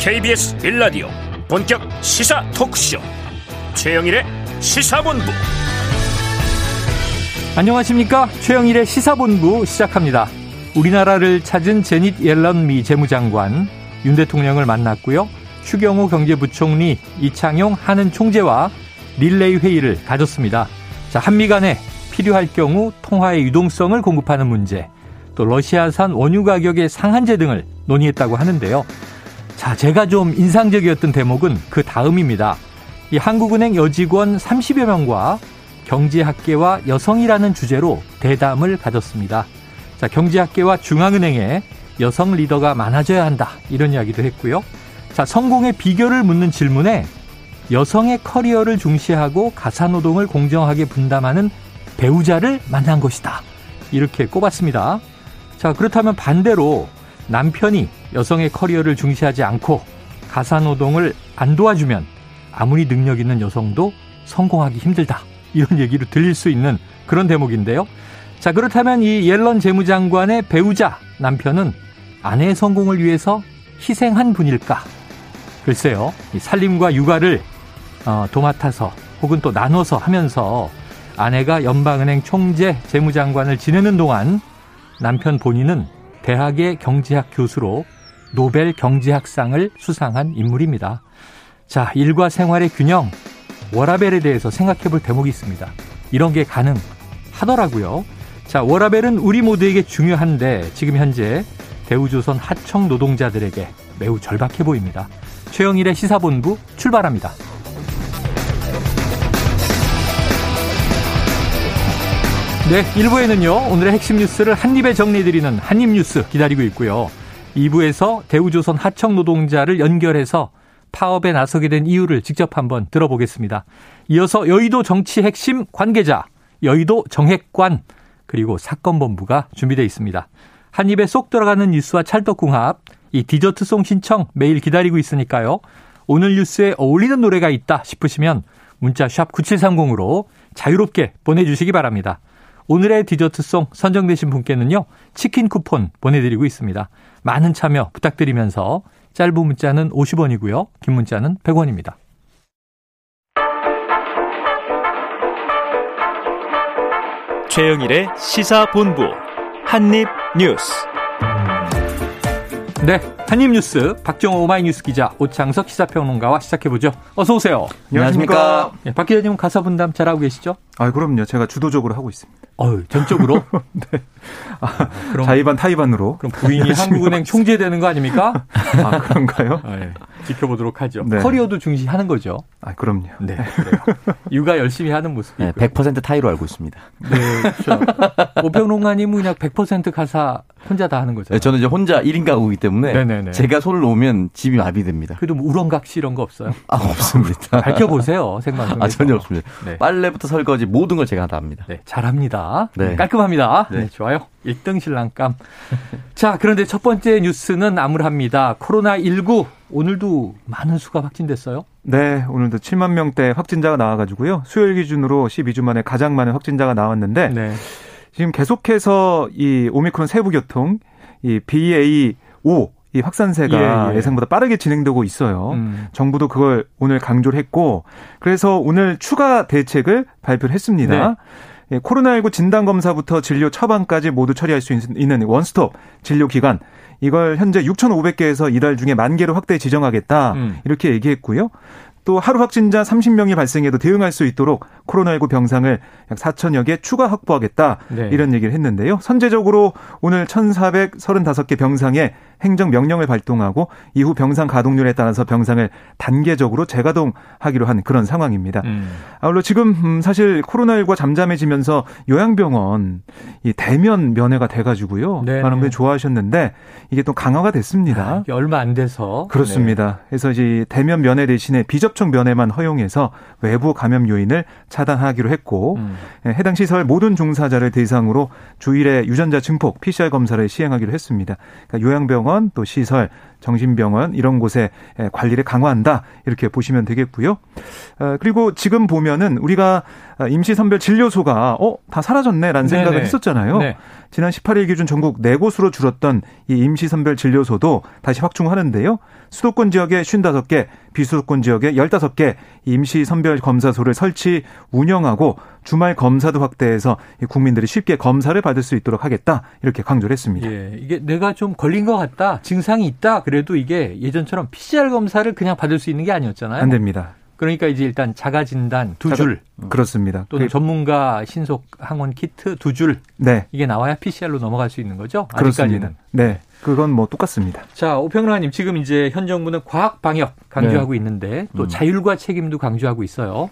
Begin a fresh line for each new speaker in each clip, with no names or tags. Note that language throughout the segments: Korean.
KBS 빌라디오 본격 시사 토크쇼. 최영일의 시사본부.
안녕하십니까? 최영일의 시사본부 시작합니다. 우리나라를 찾은 제닛 옐런 미 재무장관 윤 대통령을 만났고요. 추경호 경제부총리 이창용 하는 총재와 릴레이 회의를 가졌습니다. 자 한미 간에 필요할 경우 통화의 유동성을 공급하는 문제 또 러시아산 원유 가격의 상한제 등을 논의했다고 하는데요. 자, 제가 좀 인상적이었던 대목은 그 다음입니다. 이 한국은행 여직원 30여 명과 경제학계와 여성이라는 주제로 대담을 가졌습니다. 자, 경제학계와 중앙은행에 여성 리더가 많아져야 한다. 이런 이야기도 했고요. 자, 성공의 비결을 묻는 질문에 여성의 커리어를 중시하고 가사노동을 공정하게 분담하는 배우자를 만난 것이다. 이렇게 꼽았습니다. 자, 그렇다면 반대로 남편이 여성의 커리어를 중시하지 않고 가사노동을 안 도와주면 아무리 능력 있는 여성도 성공하기 힘들다. 이런 얘기로 들릴 수 있는 그런 대목인데요. 자, 그렇다면 이 옐런 재무장관의 배우자 남편은 아내의 성공을 위해서 희생한 분일까? 글쎄요. 이 살림과 육아를 어, 도맡아서 혹은 또 나눠서 하면서 아내가 연방은행 총재 재무장관을 지내는 동안 남편 본인은 대학의 경제학 교수로 노벨 경제학상을 수상한 인물입니다. 자, 일과 생활의 균형, 워라벨에 대해서 생각해 볼 대목이 있습니다. 이런 게 가능하더라고요. 자, 워라벨은 우리 모두에게 중요한데 지금 현재 대우조선 하청 노동자들에게 매우 절박해 보입니다. 최영일의 시사본부 출발합니다. 네, 1부에는요, 오늘의 핵심 뉴스를 한입에 정리해드리는 한입뉴스 기다리고 있고요. 2부에서 대우조선 하청 노동자를 연결해서 파업에 나서게 된 이유를 직접 한번 들어보겠습니다. 이어서 여의도 정치 핵심 관계자, 여의도 정핵관, 그리고 사건본부가 준비되어 있습니다. 한 입에 쏙 들어가는 뉴스와 찰떡궁합, 이 디저트송 신청 매일 기다리고 있으니까요. 오늘 뉴스에 어울리는 노래가 있다 싶으시면 문자 샵 9730으로 자유롭게 보내주시기 바랍니다. 오늘의 디저트송 선정되신 분께는요, 치킨 쿠폰 보내드리고 있습니다. 많은 참여 부탁드리면서 짧은 문자는 50원이고요, 긴 문자는 100원입니다.
최영일의 시사본부 한입뉴스.
네, 한입뉴스 박정호 오마이뉴스 기자 오창석 시사평론가와 시작해보죠. 어서 오세요.
안녕하십니까.
네, 박 기자님은 가사 분담 잘하고 계시죠?
아, 그럼요. 제가 주도적으로 하고 있습니다.
어유 전적으로?
네. 아, 그럼, 자의반 타의반으로.
그럼 부인이 한국은행 총재 되는 거 아닙니까?
아, 그런가요? 아,
네. 지켜보도록 하죠. 네. 커리어도 중시하는 거죠.
아, 그럼요.
네. 육아 열심히 하는 모습이 네, 100%
타의로 알고 있습니다.
네, 그렇죠. 오평론가님은 그냥 100% 가사 혼자 다 하는 거죠. 네,
저는 이제 혼자 1인 가구이기 때문에 네네네. 제가 손을 놓으면 집이 마비됩니다.
그래도 뭐 우렁각시 이런 거 없어요?
아, 없습니다.
밝혀보세요. 생방송에서.
아, 전혀 없습니다. 네. 빨래부터 설거지 모든 걸 제가 다 합니다.
네, 잘합니다. 네. 깔끔합니다. 네. 네, 좋아요. 1등 신랑감. 자, 그런데 첫 번째 뉴스는 암울합니다. 코로나19 오늘도 많은 수가 확진됐어요?
네, 오늘도 7만 명대 확진자가 나와가지고요. 수요일 기준으로 12주 만에 가장 많은 확진자가 나왔는데 네. 지금 계속해서 이 오미크론 세부 교통, 이 BA5 이 확산세가 예, 예. 상보다 빠르게 진행되고 있어요. 음. 정부도 그걸 오늘 강조를 했고 그래서 오늘 추가 대책을 발표를 했습니다. 네. 예, 코로나19 진단 검사부터 진료 처방까지 모두 처리할 수 있는 원스톱 진료 기관. 이걸 현재 6,500개에서 이달 중에 만 개로 확대 지정하겠다. 음. 이렇게 얘기했고요. 또 하루 확진자 30명이 발생해도 대응할 수 있도록 코로나19 병상을 약 4천여 개 추가 확보하겠다. 네. 이런 얘기를 했는데요. 선제적으로 오늘 1,435개 병상에 행정 명령을 발동하고 이후 병상 가동률에 따라서 병상을 단계적으로 재가동하기로 한 그런 상황입니다. 음. 아울러 지금 음, 사실 코로나19가 잠잠해지면서 요양병원 이 대면 면회가 돼가지고요. 네 많은 분이 좋아하셨는데 이게 또 강화가 됐습니다.
아, 얼마 안 돼서
그렇습니다. 네. 그래서 이제 대면 면회 대신에 비접 촉 면회만 허용해서 외부 감염 요인을 차단하기로 했고 음. 예, 해당 시설 모든 종사자를 대상으로 주일에 유전자 증폭 PCR 검사를 시행하기로 했습니다. 그러니까 요양병원 병원 또 시설 정신병원 이런 곳에 관리를 강화한다 이렇게 보시면 되겠고요. 어, 그리고 지금 보면은 우리가 임시선별 진료소가 어 다 사라졌네라는 생각을 네네. 했었잖아요. 네. 지난 18일 기준 전국 4곳으로 줄었던 이 임시선별 진료소도 다시 확충하는데요. 수도권 지역에 55개, 비수도권 지역에 15개 임시선별 검사소를 설치 운영하고 주말 검사도 확대해서 국민들이 쉽게 검사를 받을 수 있도록 하겠다 이렇게 강조를 했습니다.
예, 이게 내가 좀 걸린 것 같다, 증상이 있다 그래도 이게 예전처럼 PCR 검사를 그냥 받을 수 있는 게 아니었잖아요.
안 됩니다.
그러니까 이제 일단 자가 진단 두 줄.
그렇습니다.
또는 그 전문가 신속 항원 키트 두 줄. 네. 이게 나와야 PCR로 넘어갈 수 있는 거죠? 아직까지는. 그렇습니다.
네. 그건 뭐 똑같습니다.
자, 오평라님 지금 이제 현 정부는 과학 방역 강조하고 네. 있는데 또 음. 자율과 책임도 강조하고 있어요.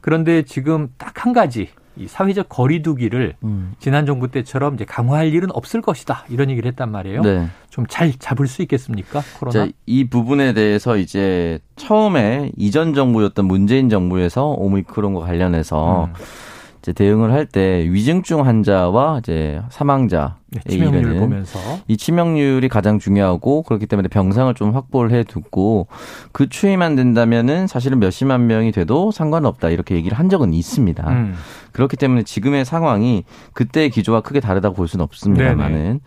그런데 지금 딱 한 가지 이 사회적 거리두기를 음. 지난 정부 때처럼 이제 강화할 일은 없을 것이다 이런 얘기를 했단 말이에요. 네. 좀잘 잡을 수 있겠습니까? 코로나.
이 부분에 대해서 이제 처음에 이전 정부였던 문재인 정부에서 오미크론과 관련해서 음. 이제 대응을 할 때 위중증 환자와 이제 사망자
네, 치명률 보면서
이 치명률이 가장 중요하고 그렇기 때문에 병상을 좀 확보를 해 두고 그 추이만 된다면은 사실은 몇십만 명이 돼도 상관없다 이렇게 얘기를 한 적은 있습니다. 음. 그렇기 때문에 지금의 상황이 그때의 기조와 크게 다르다고 볼 수는 없습니다만은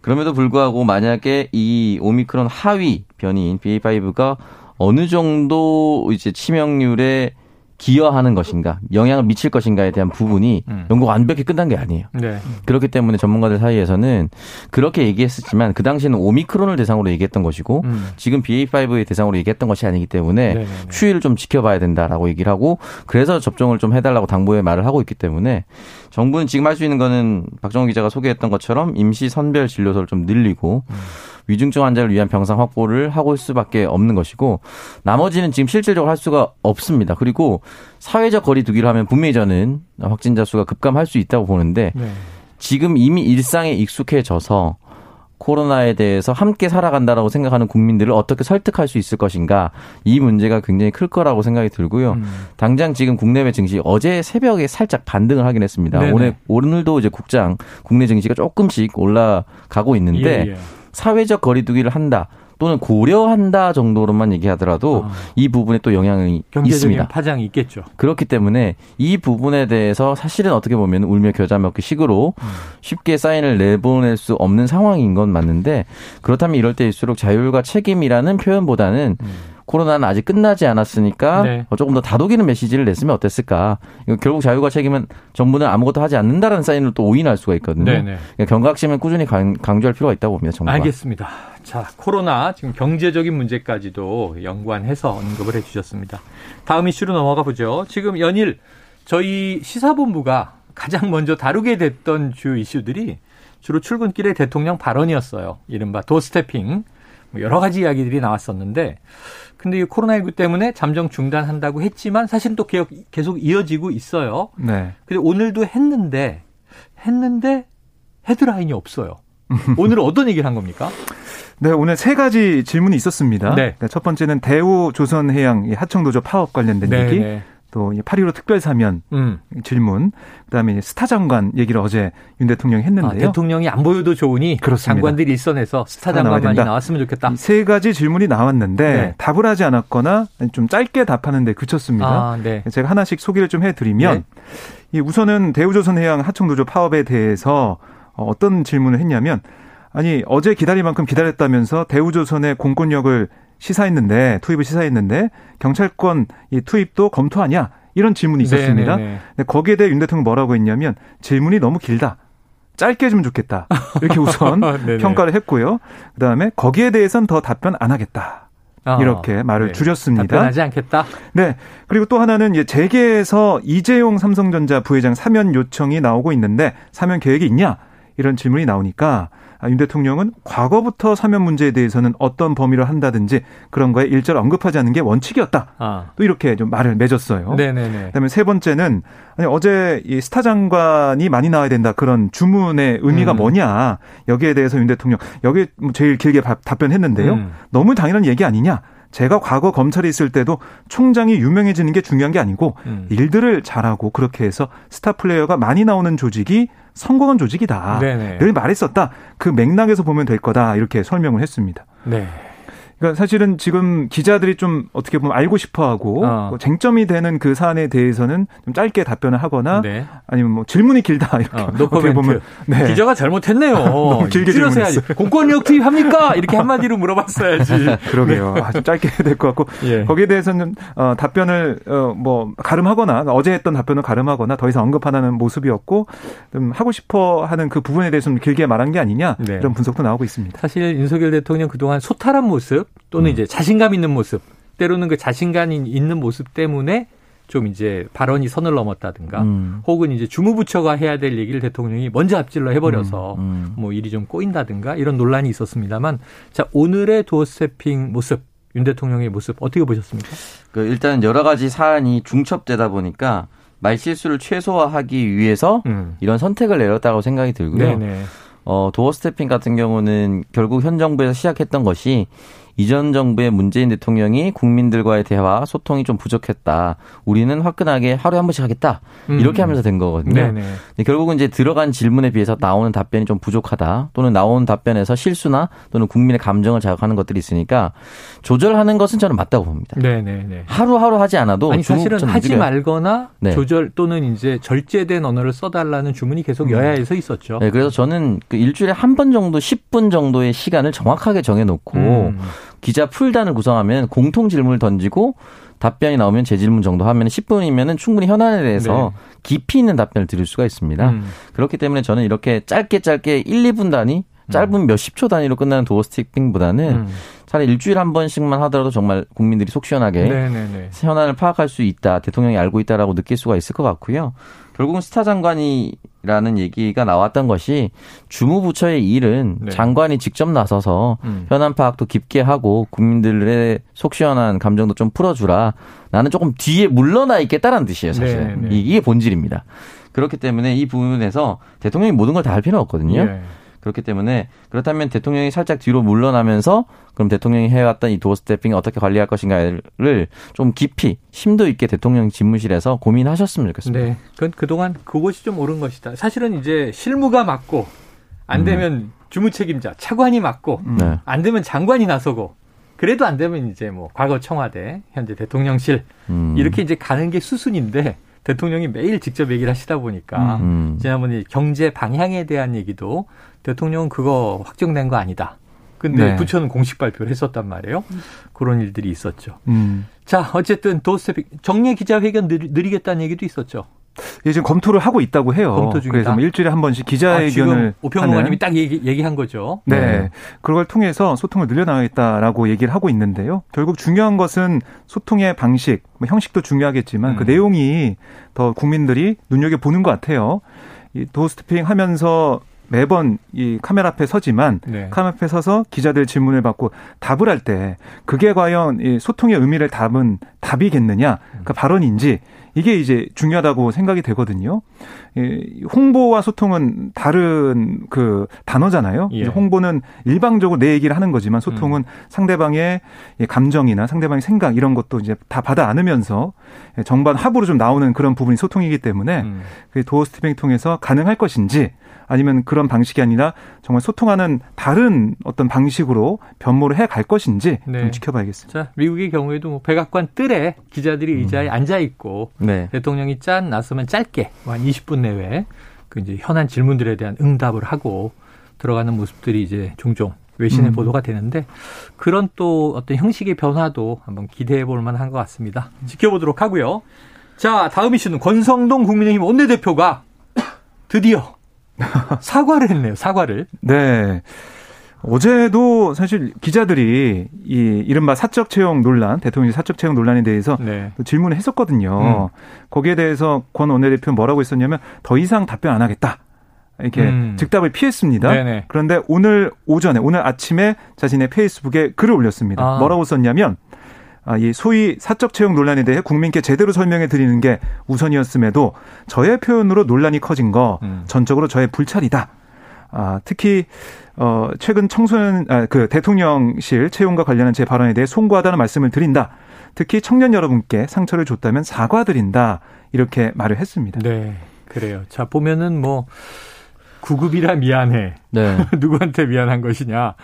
그럼에도 불구하고 만약에 이 오미크론 하위 변이인 BA5가 어느 정도 이제 치명률에 기여하는 것인가, 영향을 미칠 것인가에 대한 부분이 음. 연구가 완벽히 끝난 게 아니에요. 네. 그렇기 때문에 전문가들 사이에서는 그렇게 얘기했었지만 그 당시에는 오미크론을 대상으로 얘기했던 것이고 음. 지금 BA5의 대상으로 얘기했던 것이 아니기 때문에 네네네. 추이를 좀 지켜봐야 된다라고 얘기를 하고 그래서 접종을 좀 해달라고 당부의 말을 하고 있기 때문에 정부는 지금 할 수 있는 거는 박정호 기자가 소개했던 것처럼 임시 선별 진료소를 좀 늘리고 음. 위중증 환자를 위한 병상 확보를 하고 있을 수밖에 없는 것이고 나머지는 지금 실질적으로 할 수가 없습니다. 그리고 사회적 거리 두기를 하면 분명히 저는 확진자 수가 급감할 수 있다고 보는데 네. 지금 이미 일상에 익숙해져서 코로나에 대해서 함께 살아간다라고 생각하는 국민들을 어떻게 설득할 수 있을 것인가 이 문제가 굉장히 클 거라고 생각이 들고요. 음. 당장 지금 국내외 증시 어제 새벽에 살짝 반등을 하긴 했습니다. 네네. 오늘 오늘도 이제 국장 국내 증시가 조금씩 올라가고 있는데 예, 예. 사회적 거리두기를 한다. 또는 고려한다 정도로만 얘기하더라도 아. 이 부분에 또 영향이 있습니다.
파장이 있겠죠.
그렇기 때문에 이 부분에 대해서 사실은 어떻게 보면 울며 겨자 먹기 식으로 음. 쉽게 사인을 내보낼 수 없는 상황인 건 맞는데 그렇다면 이럴 때일수록 자율과 책임이라는 표현보다는 음. 코로나는 아직 끝나지 않았으니까 네. 조금 더 다독이는 메시지를 냈으면 어땠을까. 결국 자유가 책임은 정부는 아무것도 하지 않는다라는 사인을 또 오인할 수가 있거든요. 네, 네. 그러니까 경각심을 꾸준히 강 조할 필요가 있다고 봅니다. 정부가.
알겠습니다. 자, 코로나 지금 경제적인 문제까지도 연관해서 언급을 해 주셨습니다. 다음 이슈로 넘어가 보죠. 지금 연일 저희 시사본부가 가장 먼저 다루게 됐던 주 이슈들이 주로 출근길의 대통령 발언이었어요. 이른바 도스태핑. 뭐 여러 가지 이야기들이 나왔었는데 근데 이 코로나19 때문에 잠정 중단한다고 했지만 사실은 또 계속 이어지고 있어요. 네. 근데 오늘도 했는데 했는데 헤드라인이 없어요. 오늘은 어떤 얘기를 한 겁니까?
네, 오늘 세 가지 질문이 있었습니다. 네. 그러니까 첫 번째는 대우 조선해양 하청도조 파업 관련된 네, 얘기. 네. 또8.15 특별 사면 음. 질문, 그다음에 스타 장관 얘기를 어제 윤 대통령이 했는데요. 아,
대통령이 안 보여도 좋으니 그렇습니다. 장관들이 일선에서 스타 장관만이 나왔으면 좋겠다.
세 가지 질문이 나왔는데 네. 답을 하지 않았거나 좀 짧게 답하는데 그쳤습니다. 아, 네. 제가 하나씩 소개를 좀 해드리면 네. 우선은 대우조선해양 하청노조 파업에 대해서 어떤 질문을 했냐면 아니 어제 기다릴 만큼 기다렸다면서 대우조선의 공권력을 시사했는데 투입을 시사했는데 경찰권 이 투입도 검토하냐 이런 질문이 있었습니다. 네네네. 네, 네. 근데 거기에 대해 윤 대통령 뭐라고 했냐면 질문이 너무 길다. 짧게 해주면 좋겠다. 이렇게 우선 평가를 했고요. 그 다음에 거기에 대해서는 더 답변 안 하겠다. 아, 이렇게 말을 네. 줄였습니다.
답변하지 않겠다.
네. 그리고 또 하나는 이제 재계에서 이재용 삼성전자 부회장 사면 요청이 나오고 있는데 사면 계획이 있냐? 이런 질문이 나오니까 아, 윤 대통령은 과거부터 사면 문제에 대해서는 어떤 범위를 한다든지 그런 거에 일절 언급하지 않는 게 원칙이었다. 아. 또 이렇게 좀 말을 맺었어요. 네네네. 그다음에 세 번째는 아니 어제 이 스타 장관이 많이 나와야 된다 그런 주문의 의미가 음. 뭐냐 여기에 대해서 윤 대통령 여기 뭐 제일 길게 답변했는데요. 음. 너무 당연한 얘기 아니냐. 제가 과거 검찰에 있을 때도 총장이 유명해지는 게 중요한 게 아니고 음. 일들을 잘하고 그렇게 해서 스타 플레이어가 많이 나오는 조직이 성공한 조직이다. 네네. 늘 말했었다. 그 맥락에서 보면 될 거다. 이렇게 설명을 했습니다. 네. 그러니까 사실은 지금 기자들이 좀 어떻게 보면 알고 싶어하고 어. 뭐 쟁점이 되는 그 사안에 대해서는 좀 짧게 답변을 하거나 네. 아니면 뭐 질문이 길다 이렇게 어, 어떻게 보면
네. 기자가 잘못했네요. 너무 길게 질문해야지. 공권력 투입합니까? 이렇게 한마디로 물어봤어야지.
그러게요. 네. 아주 짧게 될것 같고 예. 거기에 대해서는 어, 답변을 어, 뭐 가름하거나 어제 했던 답변을 가름하거나 더 이상 언급하는 모습이었고 좀 하고 싶어하는 그 부분에 대해서는 길게 말한 게 아니냐 네. 이런 분석도 나오고 있습니다.
사실 윤석열 대통령 그동안 소탈한 모습 또는 음. 이제 자신감 있는 모습 때로는 그 자신감 있는 모습 때문에 좀 이제 발언이 선을 넘었다든가 음. 혹은 이제 주무부처가 해야 될 얘기를 대통령이 먼저 앞질러 해버려서 음. 음. 뭐 일이 좀 꼬인다든가 이런 논란이 있었습니다만 자 오늘의 도어스태핑 모습 윤 대통령의 모습 어떻게 보셨습니까?
그 일단 여러 가지 사안이 중첩되다 보니까 말실수를 최소화하기 위해서 음. 이런 선택을 내렸다고 생각이 들고요. 네네. 어, 도어 스태핑 같은 경우는 결국 현 정부에서 시작했던 것이 이전 정부의 문재인 대통령이 국민들과의 대화 소통이 좀 부족했다. 우리는 화끈하게 하루에 한 번씩 하겠다. 이렇게 음. 하면서 된 거거든요. 네네. 결국은 이제 들어간 질문에 비해서 나오는 답변이 좀 부족하다. 또는 나오는 답변에서 실수나 또는 국민의 감정을 자극하는 것들이 있으니까 조절하는 것은 저는 맞다고 봅니다. 네네네. 하루하루 하지 않아도
아니 사실은 하지 말거나 네. 조절 또는 이제 절제된 언어를 써달라는 주문이 계속 음. 여야에서 있었죠.
네, 그래서 저는 그 일주일에 한 번 정도 10분 정도의 시간을 정확하게 정해놓고 음. 기자 풀단을 구성하면 공통 질문을 던지고 답변이 나오면 재질문 정도 하면 10분이면은 충분히 현안에 대해서 네. 깊이 있는 답변을 드릴 수가 있습니다. 음. 그렇기 때문에 저는 이렇게 짧게 짧게 1, 2분 단위 짧은 음. 몇십 초 단위로 끝나는 도어 스틱핑보다는 음. 차라리 일주일에 한 번씩만 하더라도 정말 국민들이 속 시원하게 네네네. 현안을 파악할 수 있다, 대통령이 알고 있다라고 느낄 수가 있을 것 같고요. 결국은 스타 장관이 라는 얘기가 나왔던 것이 주무부처의 일은 네. 장관이 직접 나서서 음. 현안 파악도 깊게 하고 국민들의 속 시원한 감정도 좀 풀어주라. 나는 조금 뒤에 물러나 있겠다라는 뜻이에요, 사실. 네, 네. 이게 본질입니다. 그렇기 때문에 이 부분에서 대통령이 모든 걸 다 할 필요는 없거든요. 네. 그렇기 때문에 그렇다면 대통령이 살짝 뒤로 물러나면서 그럼 대통령이 해왔던 이 도어 스태핑 어떻게 관리할 것인가를 좀 깊이 심도 있게 대통령 집무실에서 고민하셨으면 좋겠습니다. 네.
그건 그동안 그것이 좀 옳은 것이다. 사실은 이제 실무가 맞고 안 되면 음. 주무 책임자 차관이 맞고 음. 네. 안 되면 장관이 나서고 그래도 안 되면 이제 뭐 과거 청와대 현재 대통령실 음. 이렇게 이제 가는 게 수순인데 대통령이 매일 직접 얘기를 하시다 보니까 음. 지난번에 경제 방향에 대한 얘기도 대통령은 그거 확정된 거 아니다. 근데 네. 부처는 공식 발표를 했었단 말이에요. 그런 일들이 있었죠. 음. 자, 어쨌든 도스텝 정례 기자회견 느리, 겠다는 얘기도 있었죠.
예, 지금 검토를 하고 있다고 해요. 검토 중이다. 그래서 뭐 일주일에 한 번씩 기자회견을
아, 오평론가님이 딱 얘기, 얘기 한 거죠.
네. 네. 그걸 통해서 소통을 늘려나가겠다라고 얘기를 하고 있는데요. 결국 중요한 것은 소통의 방식, 뭐 형식도 중요하겠지만 그 음. 그 내용이 더 국민들이 눈여겨 보는 것 같아요. 이 도스태핑 하면서 매번 이 카메라 앞에 서지만 네. 카메라 앞에 서서 기자들 질문을 받고 답을 할 때 그게 과연 이 소통의 의미를 담은 답이겠느냐 그 발언인지 이게 이제 중요하다고 생각이 되거든요. 홍보와 소통은 다른 그 단어잖아요. 예. 홍보는 일방적으로 내 얘기를 하는 거지만 소통은 음. 상대방의 감정이나 상대방의 생각 이런 것도 이제 다 받아 안으면서 정반 합으로 좀 나오는 그런 부분이 소통이기 때문에 음. 그 도어 스티빙 통해서 가능할 것인지 아니면 그런 방식이 아니라 정말 소통하는 다른 어떤 방식으로 변모를 해 갈 것인지 네. 좀 지켜봐야겠습니다.
자, 미국의 경우에도 뭐 백악관 뜰에 기자들이 음. 의자에 음. 앉아 있고 네. 대통령이 짠 나서면 짧게 뭐한 20분 내외 그 이제 현안 질문들에 대한 응답을 하고 들어가는 모습들이 이제 종종 외신에 음. 보도가 되는데 그런 또 어떤 형식의 변화도 한번 기대해 볼 만한 것 같습니다. 지켜보도록 하고요. 자, 다음 이슈는 권성동 국민의힘 원내대표가 드디어 사과를 했네요. 사과를.
네. 어제도 사실 기자들이 이 이른바 사적 채용 논란, 대통령 사적 채용 논란에 대해서 네. 질문을 했었거든요. 음. 거기에 대해서 권 원내대표는 뭐라고 했었냐면 더 이상 답변 안 하겠다. 이렇게 음. 즉답을 피했습니다. 네네. 그런데 오늘 오전에 오늘 아침에 자신의 페이스북에 글을 올렸습니다. 아. 뭐라고 썼냐면 아, 이 소위 사적 채용 논란에 대해 국민께 제대로 설명해 드리는 게 우선이었음에도 저의 표현으로 논란이 커진 거 음. 전적으로 저의 불찰이다. 아, 특히 어 최근 청소년 아, 그 대통령실 채용과 관련한 제 발언에 대해 송구하다는 말씀을 드린다. 특히 청년 여러분께 상처를 줬다면 사과드린다. 이렇게 말을 했습니다.
네. 그래요. 자, 보면은 뭐 구급이라 미안해. 네. 누구한테 미안한 것이냐.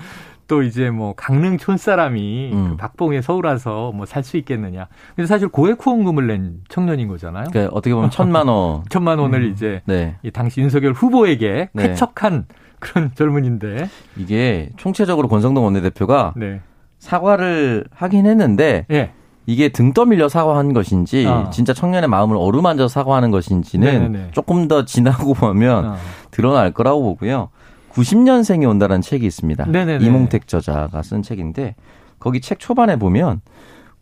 또 이제 뭐 강릉 촌 사람이 음. 그 박봉에 서울 와서 뭐 살 수 있겠느냐. 근데 사실 고액 후원금을 낸 청년인 거잖아요.
그러니까 어떻게 보면 천만 원.
천만 원을 음. 이제 네. 이 당시 윤석열 후보에게 네. 쾌척한 그런 젊은인데
이게 총체적으로 권성동 원내대표가 네. 사과를 하긴 했는데 네. 이게 등 떠밀려 사과한 것인지 어. 진짜 청년의 마음을 어루만져 사과하는 것인지는 네네네. 조금 더 지나고 보면 어. 드러날 거라고 보고요. 90년생이 온다는 책이 있습니다. 네네네. 이몽택 저자가 쓴 책인데 거기 책 초반에 보면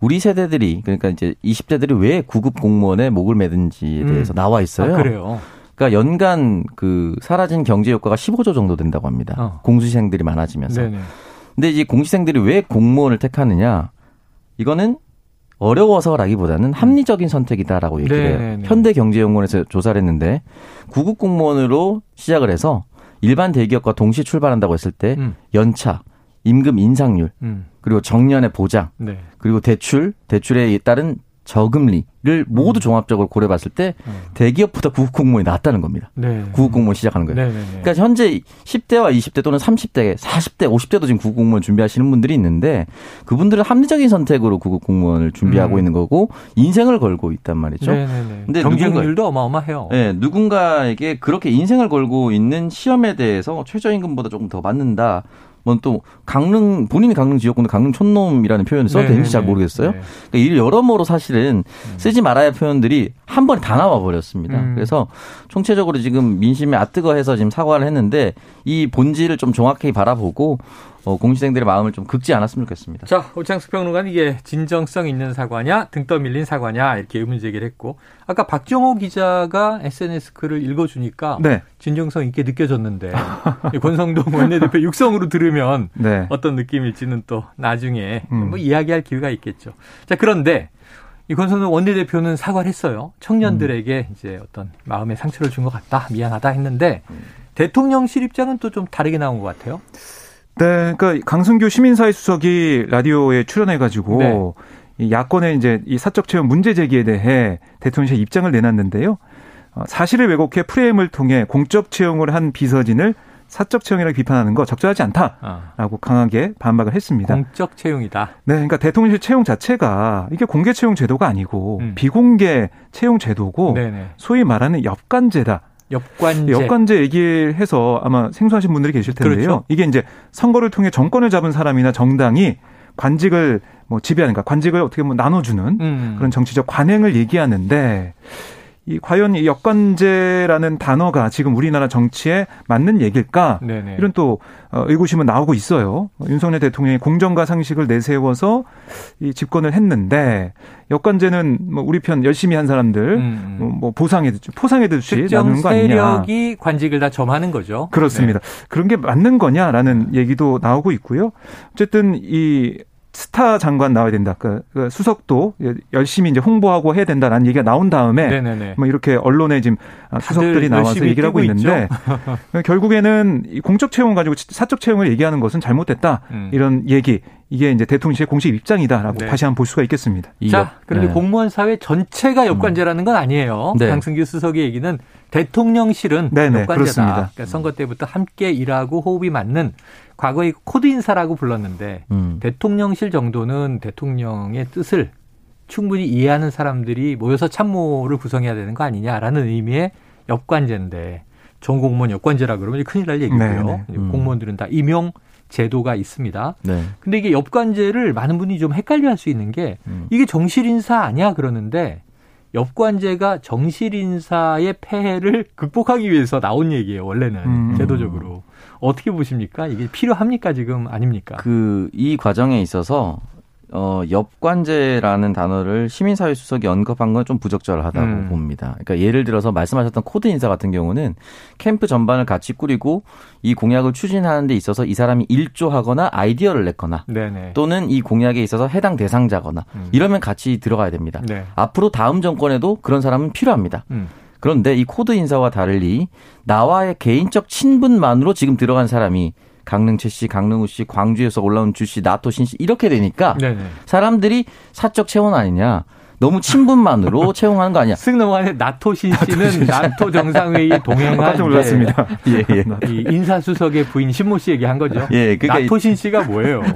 우리 세대들이 그러니까 이제 20대들이 왜 구급 공무원에 목을 매든지에 음. 대해서 음. 나와 있어요.
아, 그래요.
그러니까 연간 그 사라진 경제 효과가 15조 정도 된다고 합니다. 어. 공수생들이 많아지면서. 네네. 근데 이제 공시생들이 왜 공무원을 택하느냐? 이거는 어려워서라기보다는 합리적인 선택이다라고 얘기를 해요. 현대경제연구원에서 조사를 했는데 구급 공무원으로 시작을 해서 일반 대기업과 동시에 출발한다고 했을 때 음. 연차, 임금 인상률, 음. 그리고 정년의 보장, 네. 그리고 대출, 대출에 따른 저금리를 모두 음. 종합적으로 고려봤을 때 음. 대기업보다 구급 공무원이 낫다는 겁니다. 네. 구급 공무원 시작하는 거예요. 네, 네, 네. 그러니까 현재 10대와 20대 또는 30대, 40대, 50대도 지금 구급 공무원 준비하시는 분들이 있는데 그분들은 합리적인 선택으로 구급 공무원을 준비하고 음. 있는 거고 인생을 걸고 있단 말이죠.
근데 경쟁률도 어마어마해요.
네, 누군가에게 그렇게 인생을 걸고 있는 시험에 대해서 최저임금보다 조금 더 받는다. 뭐또 강릉 본인이 강릉 지역군데 강릉 촌놈이라는 표현을 써도 되는지 잘 모르겠어요. 네. 그러니까 이 여러모로 사실은 음. 쓰지 말아야 할 표현들이 한 번에 다 나와 버렸습니다. 음. 그래서 총체적으로 지금 민심이 아뜨거해서 지금 사과를 했는데 이 본질을 좀 정확히 바라보고 어, 공시생들의 마음을 좀 긁지 않았으면 좋겠습니다.
자, 오창수 평론가는 이게 진정성 있는 사과냐, 등 떠밀린 사과냐 이렇게 의문 제기를 했고 아까 박정호 기자가 SNS 글을 읽어주니까 네. 진정성 있게 느껴졌는데 권성동 원내대표 육성으로 들으면 네. 어떤 느낌일지는 또 나중에 음. 뭐 이야기할 기회가 있겠죠. 자, 그런데 이 권성동 원내대표는 사과를 했어요. 청년들에게 음. 이제 어떤 마음의 상처를 준 것 같다, 미안하다 했는데 음. 대통령실 입장은 또 좀 다르게 나온 것 같아요.
네, 그러니까 강승규 시민사회 수석이 라디오에 출연해 가지고 네. 이 야권의 이제 이 사적 채용 문제 제기에 대해 대통령실 입장을 내놨는데요. 어, 사실을 왜곡해 프레임을 통해 공적 채용을 한 비서진을 사적 채용이라고 비판하는 거 적절하지 않다라고 아. 강하게 반박을 했습니다.
공적 채용이다.
네, 그러니까 대통령실 채용 자체가 이게 공개 채용 제도가 아니고 음. 비공개 채용 제도고 네네. 소위 말하는 엽관제다.
엽관제.
엽관제 얘기해서 아마 생소하신 분들이 계실 텐데요. 그렇죠. 이게 이제 선거를 통해 정권을 잡은 사람이나 정당이 관직을 뭐 지배하는, 가 관직을 어떻게 보면 나눠주는 음. 그런 정치적 관행을 얘기하는데 이 과연 이 역관제라는 단어가 지금 우리나라 정치에 맞는 얘기일까? 네네. 이런 또 어, 의구심은 나오고 있어요. 윤석열 대통령이 공정과 상식을 내세워서 이 집권을 했는데 역관제는 뭐 우리 편 열심히 한 사람들 음. 음. 뭐, 뭐 보상해 포상해 듯이 나누는 거 아니냐?
세력이 관직을 다 점하는 거죠.
그렇습니다. 네. 그런 게 맞는 거냐라는 얘기도 나오고 있고요. 어쨌든 이 스타 장관 나와야 된다. 그, 그 수석도 열심히 이제 홍보하고 해야 된다라는 얘기가 나온 다음에 네네네. 뭐 이렇게 언론에 지금 수석들이 나와서 얘기를 하고 있는데 결국에는 공적 채용 가지고 사적 채용을 얘기하는 것은 잘못됐다. 음. 이런 얘기 이게 이제 대통령실의 공식 입장이다라고 네. 다시 한번 볼 수가 있겠습니다.
자, 그런데 네. 공무원 사회 전체가 여권제라는 건 아니에요. 네. 강승규 수석의 얘기는 대통령실은 네네, 엽관제다. 그러니까 선거 때부터 함께 일하고 호흡이 맞는 과거에 코드 인사라고 불렀는데 음. 대통령실 정도는 대통령의 뜻을 충분히 이해하는 사람들이 모여서 참모를 구성해야 되는 거 아니냐라는 의미의 엽관제인데 전 공무원 엽관제라 그러면 큰일 날 얘기고요. 음. 공무원들은 다 임용 제도가 있습니다. 네. 근데 이게 엽관제를 많은 분이 좀 헷갈려 할 수 있는 게 음. 이게 정실 인사 아니야 그러는데 엽관제가 정실 인사의 폐해를 극복하기 위해서 나온 얘기예요, 원래는. 음. 제도적으로. 어떻게 보십니까? 이게 필요합니까 지금 아닙니까?
그 이 과정에 있어서 어, 엽관제라는 단어를 시민사회 수석이 언급한 건 좀 부적절하다고 음. 봅니다. 그러니까 예를 들어서 말씀하셨던 코드 인사 같은 경우는 캠프 전반을 같이 꾸리고 이 공약을 추진하는 데 있어서 이 사람이 일조하거나 아이디어를 냈거나 네네. 또는 이 공약에 있어서 해당 대상자거나 음. 이러면 같이 들어가야 됩니다. 네. 앞으로 다음 정권에도 그런 사람은 필요합니다. 음. 그런데 이 코드 인사와 달리 나와의 개인적 친분만으로 지금 들어간 사람이 강릉 최 씨, 강릉 우 씨, 광주에서 올라온 주 씨, 나토 신 씨 이렇게 되니까 네네. 사람들이 사적 채용 아니냐. 너무 친분만으로 채용하는 거 아니야?
쓱 넘어가는 나토 신 씨는 나토 정상회의에 동행한
깜짝 놀랐습니다.
예, 예. 이 인사수석의 부인 신모 씨 얘기한 거죠. 예, 그러니까 나토 신 씨가 뭐예요?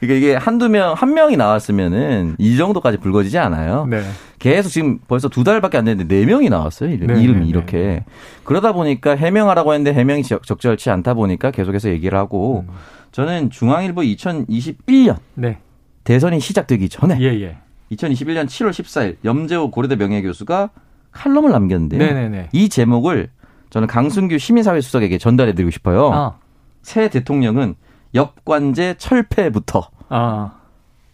그러니까 이게 한두 명, 한 명이 나왔으면은 이 정도까지 불거지지 않아요. 네. 계속 지금 벌써 두 달밖에 안 됐는데 네 명이 나왔어요. 이름, 네, 이름이 네, 이렇게. 네. 그러다 보니까 해명하라고 했는데 해명이 적절치 않다 보니까 계속해서 얘기를 하고 음. 저는 중앙일보 2021년 네. 대선이 시작되기 전에 예, 예. 2021년 7월 14일 염재호 고려대 명예교수가 칼럼을 남겼는데요. 네네네. 이 제목을 저는 강순규 시민사회 수석에게 전달해드리고 싶어요. 아. 새 대통령은 역관제 철폐부터 아.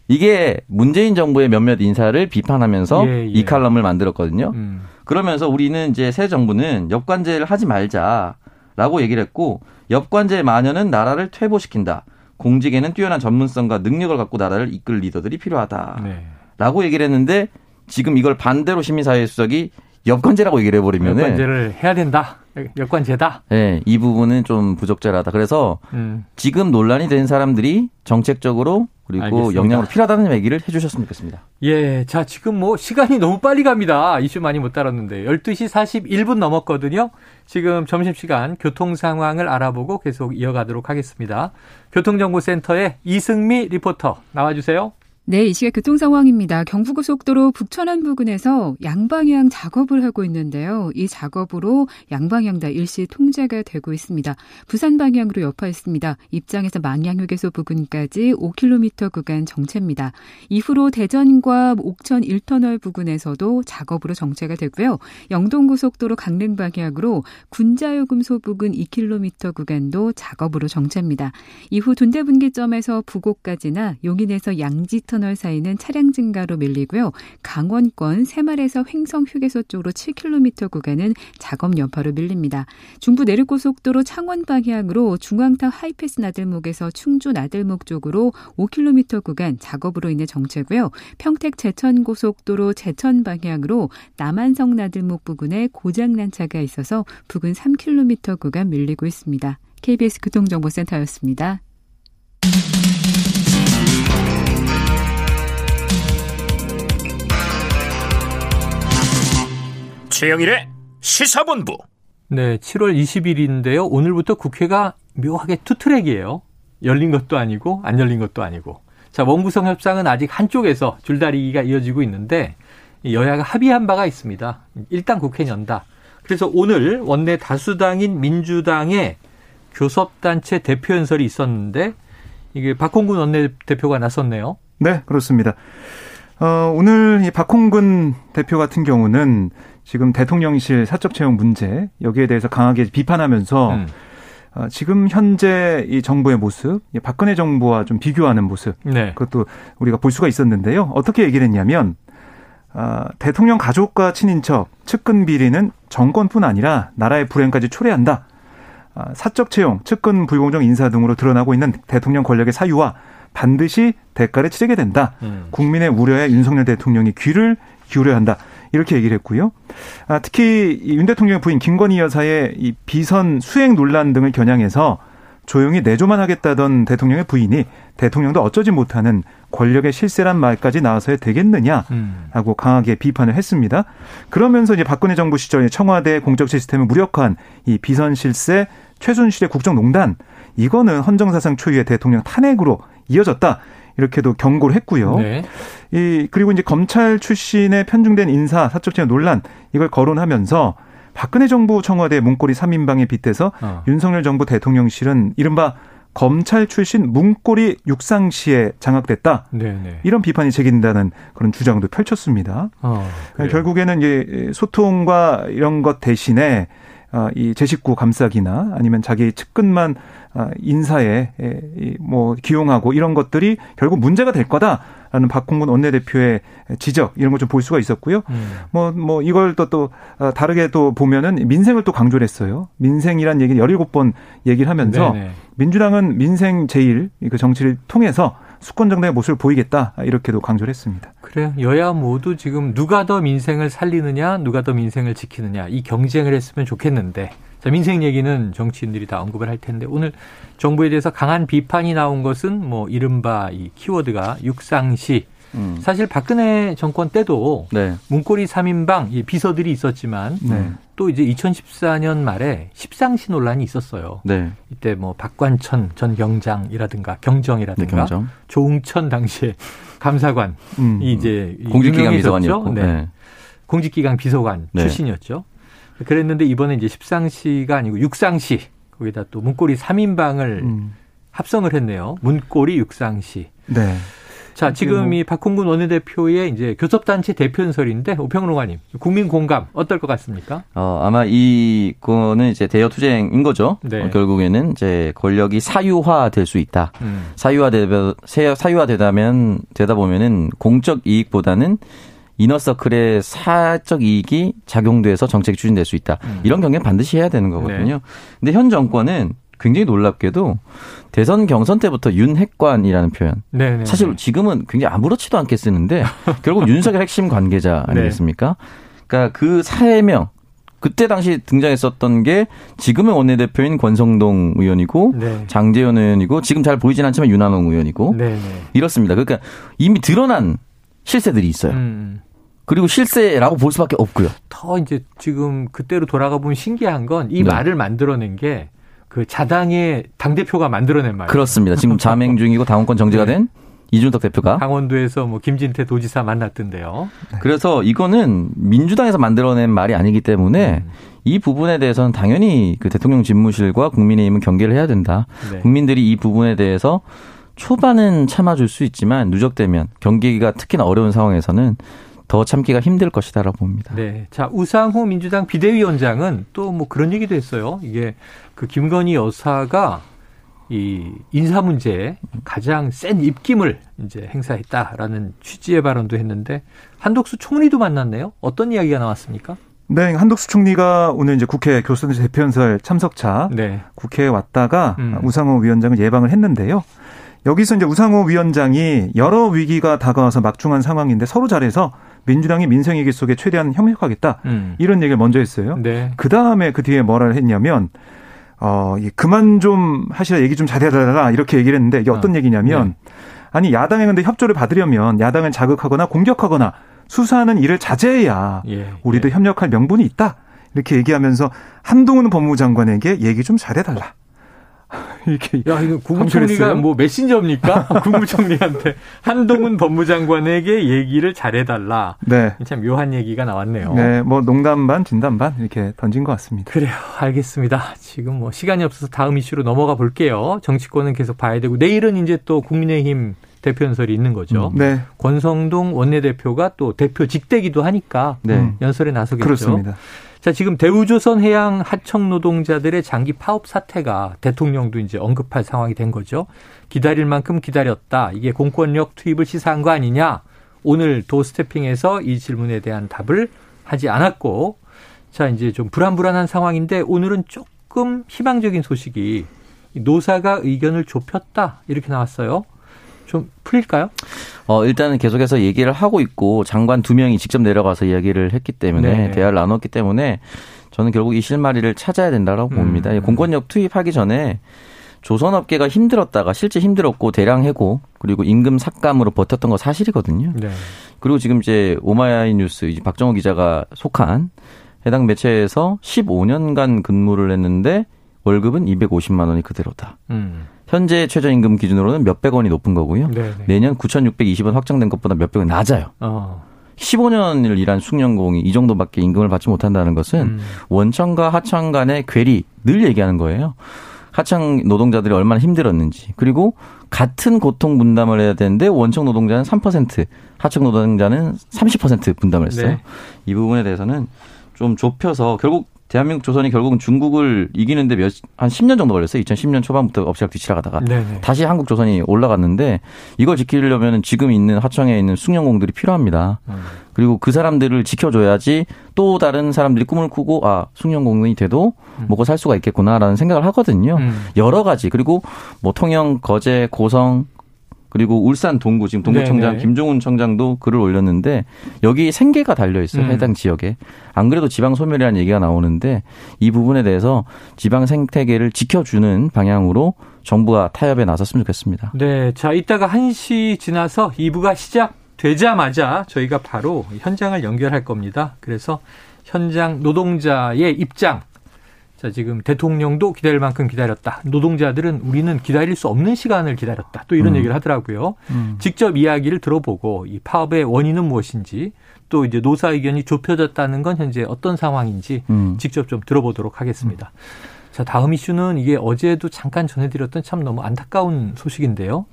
이게 문재인 정부의 몇몇 인사를 비판하면서 예, 예. 이 칼럼을 만들었거든요. 음. 그러면서 우리는 이제 새 정부는 역관제를 하지 말자라고 얘기를 했고 역관제 만연은 나라를 퇴보시킨다. 공직에는 뛰어난 전문성과 능력을 갖고 나라를 이끌 리더들이 필요하다. 네. 라고 얘기를 했는데 지금 이걸 반대로 시민사회 수석이 역관제라고 얘기를 해버리면
역관제를 해야 된다. 역관제다.
네, 이 부분은 좀 부적절하다. 그래서 음. 지금 논란이 된 사람들이 정책적으로 그리고 알겠습니다. 영향으로 필요하다는 얘기를 해주셨으면 좋겠습니다.
예, 자 지금 뭐 시간이 너무 빨리 갑니다. 이슈 많이 못 다뤘는데 12시 41분 넘었거든요. 지금 점심시간 교통 상황을 알아보고 계속 이어가도록 하겠습니다. 교통정보센터의 이승미 리포터 나와주세요.
네, 이 시각 교통 상황입니다. 경부고속도로 북천안 부근에서 양방향 작업을 하고 있는데요. 이 작업으로 양방향 다 일시 통제가 되고 있습니다. 부산 방향으로 여파했습니다. 입장에서 망향휴게소 부근까지 5km 구간 정체입니다. 이후로 대전과 옥천 1터널 부근에서도 작업으로 정체가 되고요. 영동고속도로 강릉 방향으로 군자요금소 부근 2km 구간도 작업으로 정체입니다. 이후 둔대분기점에서 부곡까지나 용인에서 양지터 터널 사이는 차량 증가로 밀리고요. 강원권 새말에서 횡성 휴게소 쪽으로 7km 구간은 작업 여파로 밀립니다. 중부 내륙고속도로 창원 방향으로 중앙타 하이패스 나들목에서 충주 나들목 쪽으로 5km 구간 작업으로 인해 정체고요. 평택 제천 고속도로 제천 방향으로 남한성 나들목 부근에 고장난 차가 있어서 부근 3km 구간 밀리고 있습니다. KBS 교통정보센터였습니다.
최영일의 시사본부.
네, 7월 20일인데요. 오늘부터 국회가 묘하게 투트랙이에요. 열린 것도 아니고 안 열린 것도 아니고. 자, 원구성 협상은 아직 한쪽에서 줄다리기가 이어지고 있는데 여야가 합의한 바가 있습니다. 일단 국회 연다. 그래서 오늘 원내 다수당인 민주당의 교섭단체 대표 연설이 있었는데 이게 박홍근 원내대표가 나섰네요.
네, 그렇습니다. 어, 오늘 이 박홍근 대표 같은 경우는 지금 대통령실 사적 채용 문제 여기에 대해서 강하게 비판하면서 음. 어, 지금 현재 이 정부의 모습, 박근혜 정부와 좀 비교하는 모습, 네. 그것도 우리가 볼 수가 있었는데요. 어떻게 얘기를 했냐면 어, 대통령 가족과 친인척, 측근 비리는 정권뿐 아니라 나라의 불행까지 초래한다. 어, 사적 채용, 측근 불공정 인사 등으로 드러나고 있는 대통령 권력의 사유와 반드시 대가를 치르게 된다. 음. 국민의 우려에 윤석열 대통령이 귀를 기울여야 한다. 이렇게 얘기를 했고요. 아, 특히 윤 대통령의 부인 김건희 여사의 이 비선 수행 논란 등을 겨냥해서 조용히 내조만 하겠다던 대통령의 부인이 대통령도 어쩌지 못하는 권력의 실세란 말까지 나와서야 되겠느냐라고 음. 강하게 비판을 했습니다. 그러면서 이제 박근혜 정부 시절 청와대 공적 시스템을 무력화한 이 비선 실세 최순실의 국정농단 이거는 헌정사상 초유의 대통령 탄핵으로 이어졌다. 이렇게도 경고를 했고요. 네. 이 그리고 이제 검찰 출신의 편중된 인사 사적 채용 논란 이걸 거론하면서 박근혜 정부 청와대 문고리 3인방에 빗대서 어. 윤석열 정부 대통령실은 이른바 검찰 출신 문고리 육상시에 장악됐다. 네네. 네. 이런 비판이 제기된다는 그런 주장도 펼쳤습니다. 어, 결국에는 이제 소통과 이런 것 대신에 어, 이제 식구 감싸기나 아니면 자기 측근만 어, 인사에 뭐 기용하고 이런 것들이 결국 문제가 될 거다 라는 박홍근 원내대표의 지적 이런 걸 좀 볼 수가 있었고요. 뭐뭐 음. 뭐 이걸 또또 어, 다르게 또 보면은 민생을 또 강조를 했어요. 민생이란 얘기를 17번 얘기를 하면서 네네. 민주당은 민생 제일 그 정치를 통해서 수권 정당의 모습을 보이겠다 이렇게도 강조를 했습니다.
그래요. 여야 모두 지금 누가 더 민생을 살리느냐, 누가 더 민생을 지키느냐 이 경쟁을 했으면 좋겠는데 자, 민생 얘기는 정치인들이 다 언급을 할 텐데 오늘 정부에 대해서 강한 비판이 나온 것은 뭐 이른바 이 키워드가 육상시 음. 사실 박근혜 정권 때도 네. 문고리 3인방 비서들이 있었지만 네. 또 이제 2014년 말에 십상시 논란이 있었어요. 네. 이때 뭐 박관천 전 경장이라든가 경정이라든가 네, 경정. 조웅천 당시에 감사관이 음. 이제
공직기관 비서관이었고 네.
네. 공직기관 비서관 네. 출신이었죠. 그랬는데 이번에 이제 십상시가 아니고 육상시 거기다 또 문고리 3인방을 음. 합성을 했네요. 문고리 육상시. 네. 자, 지금 뭐. 이 박홍근 원내대표의 이제 교섭단체 대표연설인데 오평론가님 국민 공감 어떨 것 같습니까?
어, 아마 이 거는 이제 대여 투쟁인 거죠. 네. 어, 결국에는 이제 권력이 사유화 될 수 있다. 음. 사유화 되면 사유화 되다면 되다 보면은 공적 이익보다는 이너서클의 사적 이익이 작용돼서 정책이 추진될 수 있다. 음. 이런 경계는 반드시 해야 되는 거거든요. 네. 근데 현 정권은 굉장히 놀랍게도 대선 경선 때부터 윤핵관이라는 표현. 네네. 네, 사실 네. 지금은 굉장히 아무렇지도 않게 쓰는데 결국 윤석열 핵심 관계자 네. 아니겠습니까? 그러니까 그 사해명 그때 당시 등장했었던 게 지금의 원내대표인 권성동 의원이고 네. 장재현 의원이고 지금 잘 보이진 않지만 윤한홍 의원이고 네네. 이렇습니다. 그러니까 이미 드러난 실세들이 있어요. 음. 그리고 실세라고 볼 수밖에 없고요.
더 이제 지금 그때로 돌아가 보면 신기한 건이 네. 말을 만들어낸 게 그 자당의 당 대표가 만들어낸 말.
그렇습니다. 지금 자맹 중이고 당원권 정지가 네. 된 이준석 대표가
강원도에서 뭐 김진태 도지사 만났던데요.
네. 그래서 이거는 민주당에서 만들어낸 말이 아니기 때문에 음. 이 부분에 대해서는 당연히 그 대통령 집무실과 국민의힘은 경계를 해야 된다. 네. 국민들이 이 부분에 대해서 초반은 참아줄 수 있지만 누적되면 경기가 특히나 어려운 상황에서는 더 참기가 힘들 것이다라고 봅니다.
네. 자, 우상호 민주당 비대위원장은 또 뭐 그런 얘기도 했어요. 이게 그 김건희 여사가 이 인사 문제에 가장 센 입김을 이제 행사했다라는 취지의 발언도 했는데 한독수 총리도 만났네요. 어떤 이야기가 나왔습니까?
네, 한독수 총리가 오늘 이제 국회 교수단체 대표연설 참석차 네. 국회에 왔다가 음. 우상호 위원장을 예방을 했는데요. 여기서 이제 우상호 위원장이 여러 위기가 다가와서 막중한 상황인데 서로 잘해서 민주당이 민생 위기 속에 최대한 협력하겠다 음. 이런 얘기를 먼저 했어요. 네. 그 다음에 그 뒤에 뭐라 했냐면 어 그만 좀 하시라 얘기 좀 잘해달라 이렇게 얘기를 했는데 이게 어떤 어. 얘기냐면 네. 아니 야당에 근데 협조를 받으려면 야당을 자극하거나 공격하거나 수사하는 일을 자제해야 예. 우리도 예. 협력할 명분이 있다 이렇게 얘기하면서 한동훈 법무부 장관에게 얘기 좀 잘해달라.
이렇게 야 이거 국무총리가 뭐 메신저입니까? 국무총리한테 한동훈 법무장관에게 얘기를 잘해달라. 네. 참 묘한 얘기가 나왔네요.
네, 뭐 농담 반 진담 반 이렇게 던진 것 같습니다.
그래요, 알겠습니다. 지금 뭐 시간이 없어서 다음 이슈로 넘어가 볼게요. 정치권은 계속 봐야 되고 내일은 이제 또 국민의힘 대표 연설이 있는 거죠. 음, 네. 권성동 원내대표가 또 대표 직대기도 하니까 네. 연설에 나서겠죠.
그렇습니다.
자, 지금 대우조선 해양 하청 노동자들의 장기 파업 사태가 대통령도 이제 언급할 상황이 된 거죠. 기다릴 만큼 기다렸다. 이게 공권력 투입을 시사한 거 아니냐. 오늘 도스태핑에서 이 질문에 대한 답을 하지 않았고 자, 이제 좀 불안불안한 상황인데 오늘은 조금 희망적인 소식이 노사가 의견을 좁혔다. 이렇게 나왔어요. 좀 풀릴까요?
어, 일단은 계속해서 얘기를 하고 있고 장관 두 명이 직접 내려가서 이야기를 했기 때문에 네. 대화를 나눴기 때문에 저는 결국 이 실마리를 찾아야 된다라고 음. 봅니다. 공권력 투입하기 전에 조선업계가 힘들었다가 실제 힘들었고 대량 해고 그리고 임금 삭감으로 버텼던 거 사실이거든요. 네. 그리고 지금 이제 오마이 뉴스 이제 박정호 기자가 속한 해당 매체에서 15년간 근무를 했는데 월급은 250만 원이 그대로다. 음. 현재 최저임금 기준으로는 몇백 원이 높은 거고요. 네네. 내년 9,620원 확정된 것보다 몇백 원 낮아요. 어. 15년을 일한 숙련공이 이 정도밖에 임금을 받지 못한다는 것은 음. 원청과 하청 간의 괴리 늘 얘기하는 거예요. 하청 노동자들이 얼마나 힘들었는지 그리고 같은 고통 분담을 해야 되는데 원청 노동자는 3% 하청 노동자는 30% 분담을 했어요. 네. 이 부분에 대해서는 좀 좁혀서 결국 대한민국 조선이 결국은 중국을 이기는데 몇, 한 10년 정도 걸렸어요. 2010년 초반부터 엎치락 뒤치락하다가 네네. 다시 한국 조선이 올라갔는데 이걸 지키려면 지금 있는 하청에 있는 숙련공들이 필요합니다. 음. 그리고 그 사람들을 지켜줘야지 또 다른 사람들이 꿈을 꾸고 아 숙련공이 돼도 음. 먹고 살 수가 있겠구나라는 생각을 하거든요. 음. 여러 가지 그리고 뭐 통영, 거제, 고성 그리고 울산 동구 지금 동구청장 네네. 김종훈 청장도 글을 올렸는데 여기 생계가 달려 있어요. 음. 해당 지역에. 안 그래도 지방 소멸이라는 얘기가 나오는데 이 부분에 대해서 지방 생태계를 지켜주는 방향으로 정부가 타협에 나섰으면 좋겠습니다.
네. 자, 이따가 1시 지나서 2부가 시작 되자마자 저희가 바로 현장을 연결할 겁니다. 그래서 현장 노동자의 입장. 자, 지금 대통령도 기다릴 만큼 기다렸다. 노동자들은 우리는 기다릴 수 없는 시간을 기다렸다. 또 이런 음. 얘기를 하더라고요. 음. 직접 이야기를 들어보고 이 파업의 원인은 무엇인지 또 이제 노사 의견이 좁혀졌다는 건 현재 어떤 상황인지 음. 직접 좀 들어보도록 하겠습니다. 자, 다음 이슈는 이게 어제도 잠깐 전해드렸던 참 너무 안타까운 소식인데요.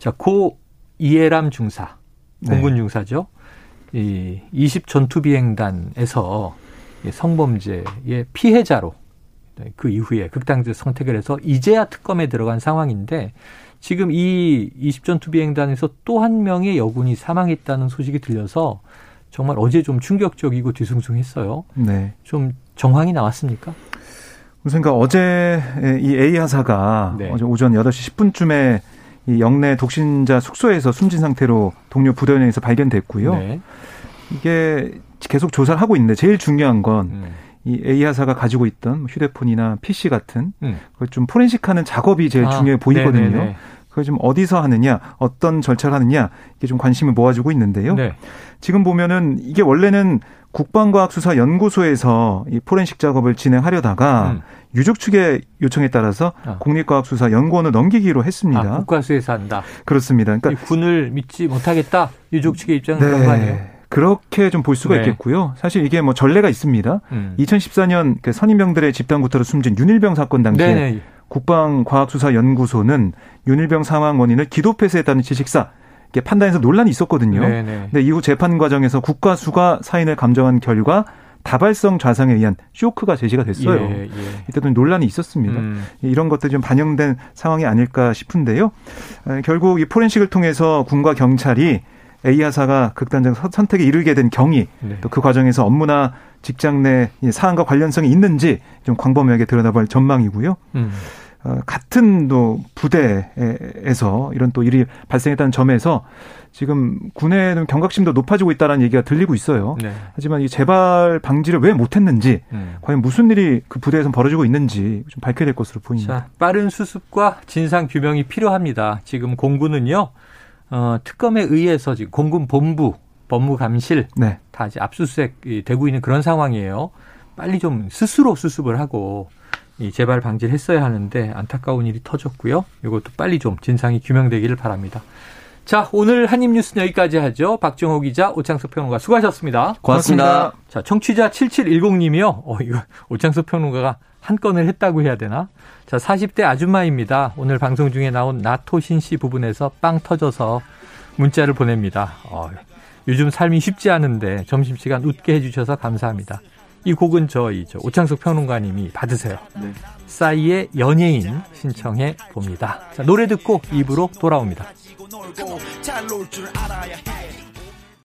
자, 고 이예람 중사, 공군 네. 중사죠. 이20 전투 비행단에서 성범죄의 피해자로 그 이후에 극단적 선택을 해서 이제야 특검에 들어간 상황인데 지금 이 20전투 비행단에서 또 한 명의 여군이 사망했다는 소식이 들려서 정말 어제 좀 충격적이고 뒤숭숭했어요. 네. 좀 정황이 나왔습니까?
우선 그러니까 어제 이 A 하사가 네. 어제 오전 8시 10분쯤에 이 영내 독신자 숙소에서 숨진 상태로 동료 부대원에서 발견됐고요. 네. 이게 계속 조사를 하고 있는데 제일 중요한 건 이 음. A 하사가 가지고 있던 뭐 휴대폰이나 PC 같은 음. 그걸 좀 포렌식하는 작업이 제일 아, 중요해 보이거든요. 네네네. 그걸 좀 어디서 하느냐, 어떤 절차를 하느냐 이게 좀 관심을 모아주고 있는데요. 네. 지금 보면은 이게 원래는 국방과학수사연구소에서 이 포렌식 작업을 진행하려다가 음. 유족 측의 요청에 따라서 아. 국립과학수사연구원을 넘기기로 했습니다. 아,
국가수에서 한다.
그렇습니다.
그러니까 군을 믿지 못하겠다. 유족 측의 입장은 네. 그런 거 아니에요?
그렇게 좀 볼 수가 네. 있겠고요. 사실 이게 뭐 전례가 있습니다. 음. 2014년 그 선임병들의 집단 구타로 숨진 윤일병 사건 당시에 네네. 국방과학수사연구소는 윤일병 사망 원인을 기도 폐쇄했다는 지식사 판단해서 논란이 있었거든요. 네네. 근데 이후 재판 과정에서 국가수가 사인을 감정한 결과 다발성 좌상에 의한 쇼크가 제시가 됐어요. 예, 예. 이때도 논란이 있었습니다. 음. 이런 것들이 좀 반영된 상황이 아닐까 싶은데요. 결국 이 포렌식을 통해서 군과 경찰이 A 하사가 극단적 선택에 이르게 된 경위, 네. 또그 과정에서 업무나 직장 내 사안과 관련성이 있는지 좀 광범위하게 들여다볼 전망이고요. 음. 어, 같은 또 부대에서 이런 또 일이 발생했다는 점에서 지금 군의 경각심도 높아지고 있다는 얘기가 들리고 있어요. 네. 하지만 이 재발 방지를 왜 못했는지, 음. 과연 무슨 일이 그 부대에서 벌어지고 있는지 좀 밝혀야 될 것으로 보입니다. 자,
빠른 수습과 진상 규명이 필요합니다. 지금 공군은요, 어, 특검에 의해서 지금 공군 본부, 법무감실 네. 다 이제 압수수색 되고 있는 그런 상황이에요. 빨리 좀 스스로 수습을 하고 이 재발 방지를 했어야 하는데 안타까운 일이 터졌고요. 이것도 빨리 좀 진상이 규명되기를 바랍니다. 자, 오늘 한입 뉴스는 여기까지 하죠. 박정호 기자, 오창석 평론가 수고하셨습니다.
고맙습니다. 고맙습니다.
자, 청취자 7710님이요. 어, 이거 오창석 평론가가 한 건을 했다고 해야 되나? 자, 40대 아줌마입니다. 오늘 방송 중에 나온 나토신 씨 부분에서 빵 터져서 문자를 보냅니다. 어, 요즘 삶이 쉽지 않은데 점심시간 웃게 해주셔서 감사합니다. 이 곡은 저희 저 오창석 평론가님이 받으세요. 네. 싸이의 연예인 신청해 봅니다. 자, 노래 듣고 입으로 돌아옵니다.